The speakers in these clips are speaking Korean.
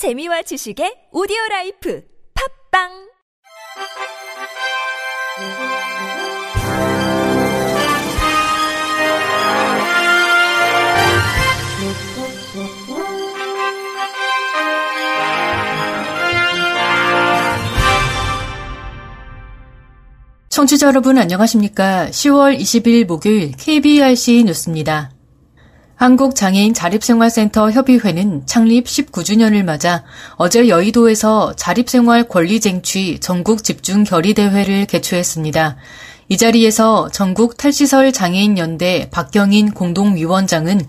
재미와 지식의 오디오 라이프 팝빵 청취자 여러분 안녕하십니까? 10월 20일 목요일 KBRC 뉴스입니다. 한국장애인 자립생활센터 협의회는 창립 19주년을 맞아 어제 여의도에서 자립생활 권리 쟁취 전국 집중 결의대회를 개최했습니다. 이 자리에서 전국 탈시설 장애인 연대 박경인 공동위원장은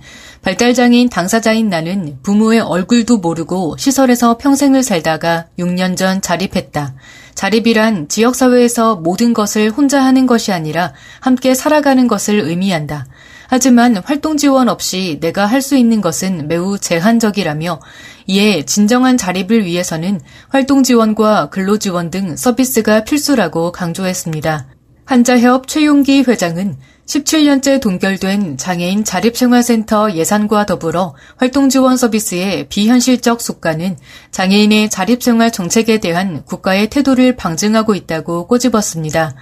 발달장애인 당사자인 나는 부모의 얼굴도 모르고 시설에서 평생을 살다가 6년 전 자립했다. 자립이란 지역사회에서 모든 것을 혼자 하는 것이 아니라 함께 살아가는 것을 의미한다. 하지만 활동 지원 없이 내가 할 수 있는 것은 매우 제한적이라며 이에 진정한 자립을 위해서는 활동 지원과 근로 지원 등 서비스가 필수라고 강조했습니다. 한자협 최용기 회장은 17년째 동결된 장애인 자립생활센터 예산과 더불어 활동지원 서비스의 비현실적 속가는 장애인의 자립생활 정책에 대한 국가의 태도를 방증하고 있다고 꼬집었습니다.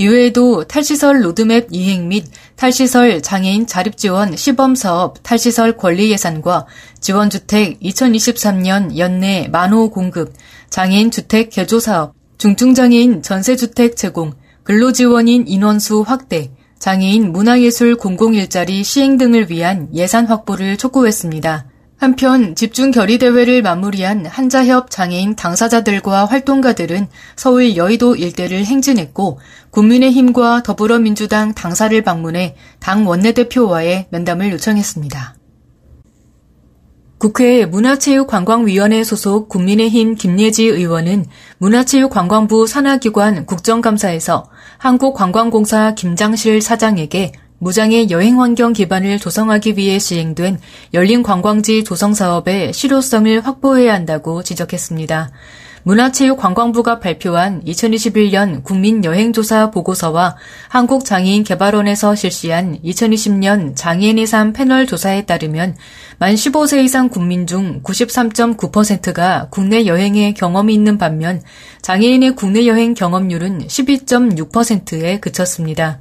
이외에도 탈시설 로드맵 이행 및 탈시설 장애인 자립 지원 시범 사업 탈시설 권리 예산과 지원 주택 2023년 연내 만호 공급, 장애인 주택 개조 사업, 중증장애인 전세주택 제공, 근로지원인 인원수 확대, 장애인 문화예술 공공일자리 시행 등을 위한 예산 확보를 촉구했습니다. 한편 집중 결의 대회를 마무리한 한자협 장애인 당사자들과 활동가들은 서울 여의도 일대를 행진했고 국민의힘과 더불어민주당 당사를 방문해 당 원내대표와의 면담을 요청했습니다. 국회 문화체육관광위원회 소속 국민의힘 김예지 의원은 문화체육관광부 산하기관 국정감사에서 한국관광공사 김장실 사장에게 무장의 여행 환경 기반을 조성하기 위해 시행된 열린 관광지 조성 사업의 실효성을 확보해야 한다고 지적했습니다. 문화체육관광부가 발표한 2021년 국민여행조사 보고서와 한국장애인개발원에서 실시한 2020년 장애인의 삶 패널 조사에 따르면 만 15세 이상 국민 중 93.9%가 국내 여행에 경험이 있는 반면 장애인의 국내 여행 경험률은 12.6%에 그쳤습니다.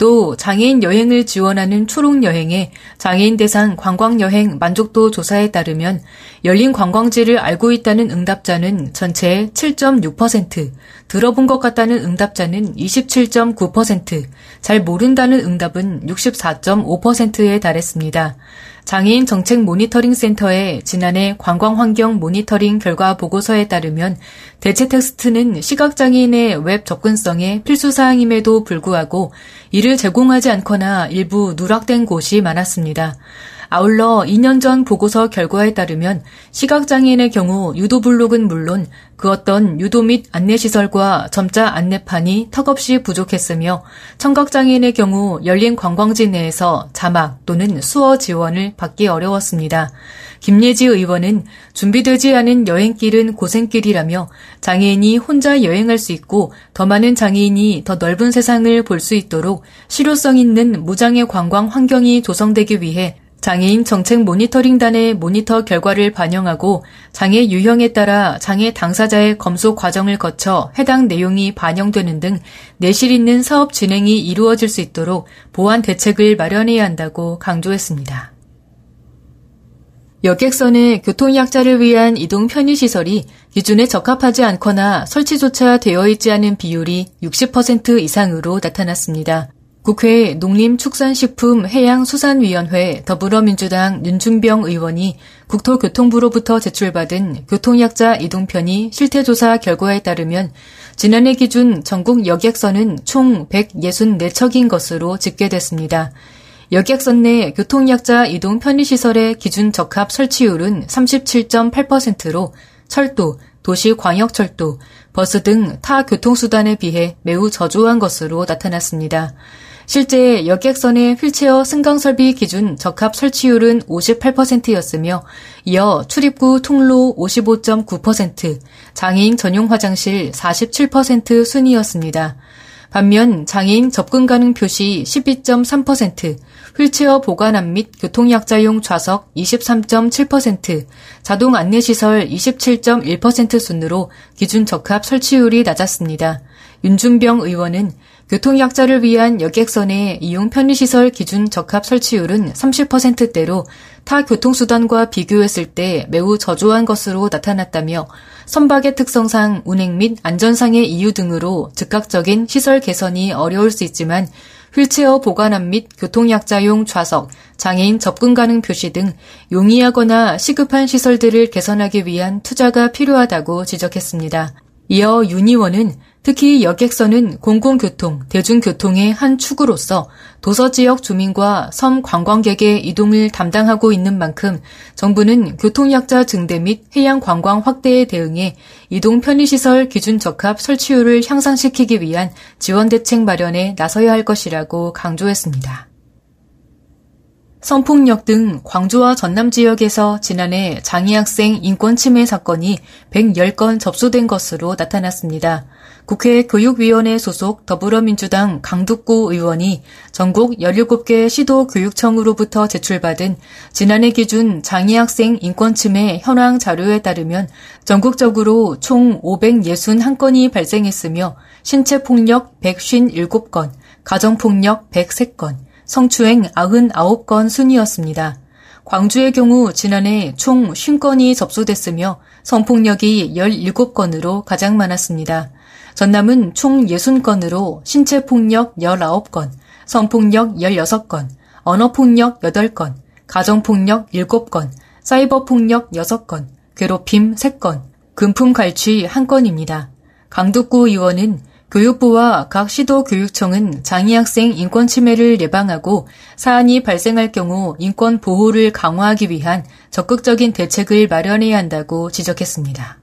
또 장애인 여행을 지원하는 초록 여행에 장애인 대상 관광 여행 만족도 조사에 따르면 열린 관광지를 알고 있다는 응답자는 전체의 7.6%, 들어본 것 같다는 응답자는 27.9%, 잘 모른다는 응답은 64.5%에 달했습니다. 장애인 정책 모니터링 센터의 지난해 관광 환경 모니터링 결과 보고서에 따르면 대체 텍스트는 시각장애인의 웹 접근성에 필수 사항임에도 불구하고 이를 제공하지 않거나 일부 누락된 곳이 많았습니다. 아울러 2년 전 보고서 결과에 따르면 시각장애인의 경우 유도 블록은 물론 그 어떤 유도 및 안내시설과 점자 안내판이 턱없이 부족했으며 청각장애인의 경우 열린 관광지 내에서 자막 또는 수어 지원을 받기 어려웠습니다. 김예지 의원은 준비되지 않은 여행길은 고생길이라며 장애인이 혼자 여행할 수 있고 더 많은 장애인이 더 넓은 세상을 볼 수 있도록 실효성 있는 무장애 관광 환경이 조성되기 위해 장애인 정책 모니터링단의 모니터 결과를 반영하고 장애 유형에 따라 장애 당사자의 검수 과정을 거쳐 해당 내용이 반영되는 등 내실 있는 사업 진행이 이루어질 수 있도록 보완 대책을 마련해야 한다고 강조했습니다. 여객선의 교통약자를 위한 이동 편의시설이 기준에 적합하지 않거나 설치조차 되어 있지 않은 비율이 60% 이상으로 나타났습니다. 국회 농림축산식품해양수산위원회 더불어민주당 윤준병 의원이 국토교통부로부터 제출받은 교통약자 이동편의 실태조사 결과에 따르면 지난해 기준 전국 여객선은 총 164척인 것으로 집계됐습니다. 여객선 내 교통약자 이동 편의시설의 기준 적합 설치율은 37.8%로 철도, 도시광역철도, 버스 등 타 교통수단에 비해 매우 저조한 것으로 나타났습니다. 실제 여객선의 휠체어 승강 설비 기준 적합 설치율은 58%였으며 이어 출입구 통로 55.9%, 장애인 전용 화장실 47% 순이었습니다. 반면 장애인 접근 가능 표시 12.3%, 휠체어 보관함 및 교통약자용 좌석 23.7%, 자동 안내시설 27.1% 순으로 기준 적합 설치율이 낮았습니다. 윤준병 의원은 교통약자를 위한 여객선의 이용 편의시설 기준 적합 설치율은 30%대로 타 교통수단과 비교했을 때 매우 저조한 것으로 나타났다며 선박의 특성상 운행 및 안전상의 이유 등으로 즉각적인 시설 개선이 어려울 수 있지만 휠체어 보관함 및 교통약자용 좌석, 장애인 접근 가능 표시 등 용이하거나 시급한 시설들을 개선하기 위한 투자가 필요하다고 지적했습니다. 이어 윤 의원은 특히 여객선은 공공교통, 대중교통의 한 축으로서 도서 지역 주민과 섬 관광객의 이동을 담당하고 있는 만큼 정부는 교통약자 증대 및 해양 관광 확대에 대응해 이동 편의시설 기준 적합 설치율을 향상시키기 위한 지원 대책 마련에 나서야 할 것이라고 강조했습니다. 성폭력 등 광주와 전남 지역에서 지난해 장애 학생 인권 침해 사건이 110건 접수된 것으로 나타났습니다. 국회 교육위원회 소속 더불어민주당 강북구 의원이 전국 17개 시도 교육청으로부터 제출받은 지난해 기준 장애 학생 인권 침해 현황 자료에 따르면 전국적으로 총 561건이 발생했으며 신체 폭력 157건, 가정 폭력 103건, 성추행 99건 순이었습니다. 광주의 경우 지난해 총 50건이 접수됐으며 성폭력이 17건으로 가장 많았습니다. 전남은 총 60건으로 신체폭력 19건, 성폭력 16건, 언어폭력 8건, 가정폭력 7건, 사이버폭력 6건, 괴롭힘 3건, 금품 갈취 1건입니다. 강북구 의원은 교육부와 각 시도 교육청은 장애 학생 인권 침해를 예방하고 사안이 발생할 경우 인권 보호를 강화하기 위한 적극적인 대책을 마련해야 한다고 지적했습니다.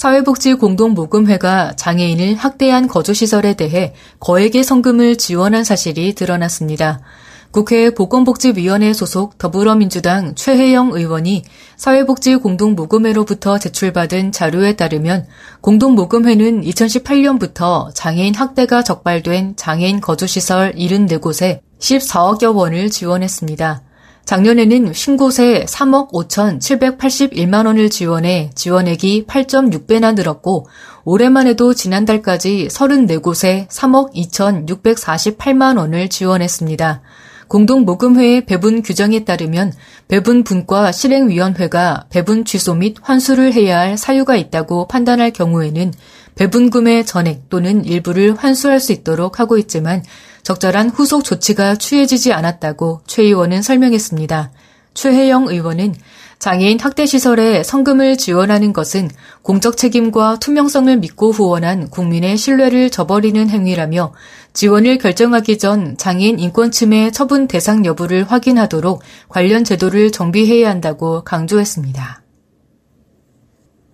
사회복지공동모금회가 장애인을 학대한 거주시설에 대해 거액의 성금을 지원한 사실이 드러났습니다. 국회 보건복지위원회 소속 더불어민주당 최혜영 의원이 사회복지공동모금회로부터 제출받은 자료에 따르면 공동모금회는 2018년부터 장애인 학대가 적발된 장애인 거주시설 74곳에 14억여 원을 지원했습니다. 작년에는 신곳에 3억 5,781만 원을 지원해 지원액이 8.6배나 늘었고 올해만 해도 지난달까지 34곳에 3억 2,648만 원을 지원했습니다. 공동모금회의 배분 규정에 따르면 배분 분과 실행위원회가 배분 취소 및 환수를 해야 할 사유가 있다고 판단할 경우에는 배분금의 전액 또는 일부를 환수할 수 있도록 하고 있지만 적절한 후속 조치가 취해지지 않았다고 최 의원은 설명했습니다. 최혜영 의원은 장애인 학대시설에 성금을 지원하는 것은 공적 책임과 투명성을 믿고 후원한 국민의 신뢰를 저버리는 행위라며 지원을 결정하기 전 장애인 인권 침해 처분 대상 여부를 확인하도록 관련 제도를 정비해야 한다고 강조했습니다.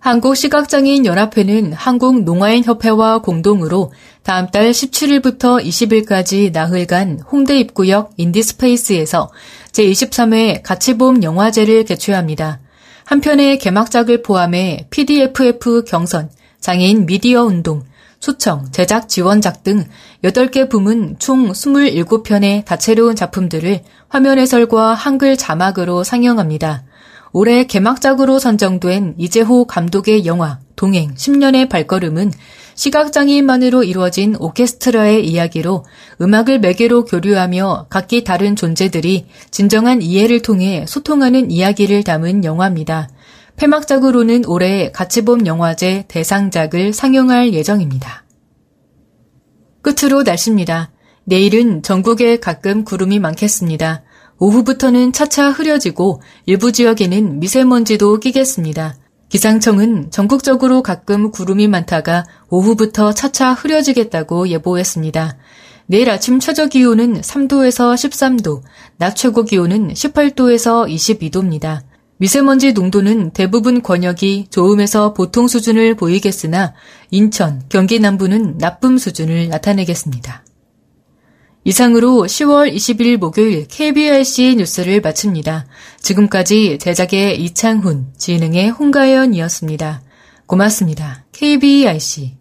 한국시각장애인 연합회는 한국농아인협회와 공동으로 다음 달 17일부터 20일까지 나흘간 홍대 입구역 인디스페이스에서 제23회 가치보험 영화제를 개최합니다. 한편의 개막작을 포함해 PDFF 경선, 장애인 미디어 운동, 초청, 제작 지원작 등 8개 부문 총 27편의 다채로운 작품들을 화면 해설과 한글 자막으로 상영합니다. 올해 개막작으로 선정된 이재호 감독의 영화 동행 10년의 발걸음은 시각장애인만으로 이루어진 오케스트라의 이야기로 음악을 매개로 교류하며 각기 다른 존재들이 진정한 이해를 통해 소통하는 이야기를 담은 영화입니다. 폐막작으로는 올해 가치봄 영화제 대상작을 상영할 예정입니다. 끝으로 날씨입니다. 내일은 전국에 가끔 구름이 많겠습니다. 오후부터는 차차 흐려지고 일부 지역에는 미세먼지도 끼겠습니다. 기상청은 전국적으로 가끔 구름이 많다가 오후부터 차차 흐려지겠다고 예보했습니다. 내일 아침 최저 기온은 3도에서 13도, 낮 최고 기온은 18도에서 22도입니다. 미세먼지 농도는 대부분 권역이 좋음에서 보통 수준을 보이겠으나 인천, 경기 남부는 나쁨 수준을 나타내겠습니다. 이상으로 10월 20일 목요일 KBRC 뉴스를 마칩니다. 지금까지 제작의 이창훈, 진행의 홍가연이었습니다. 고맙습니다. KBRC.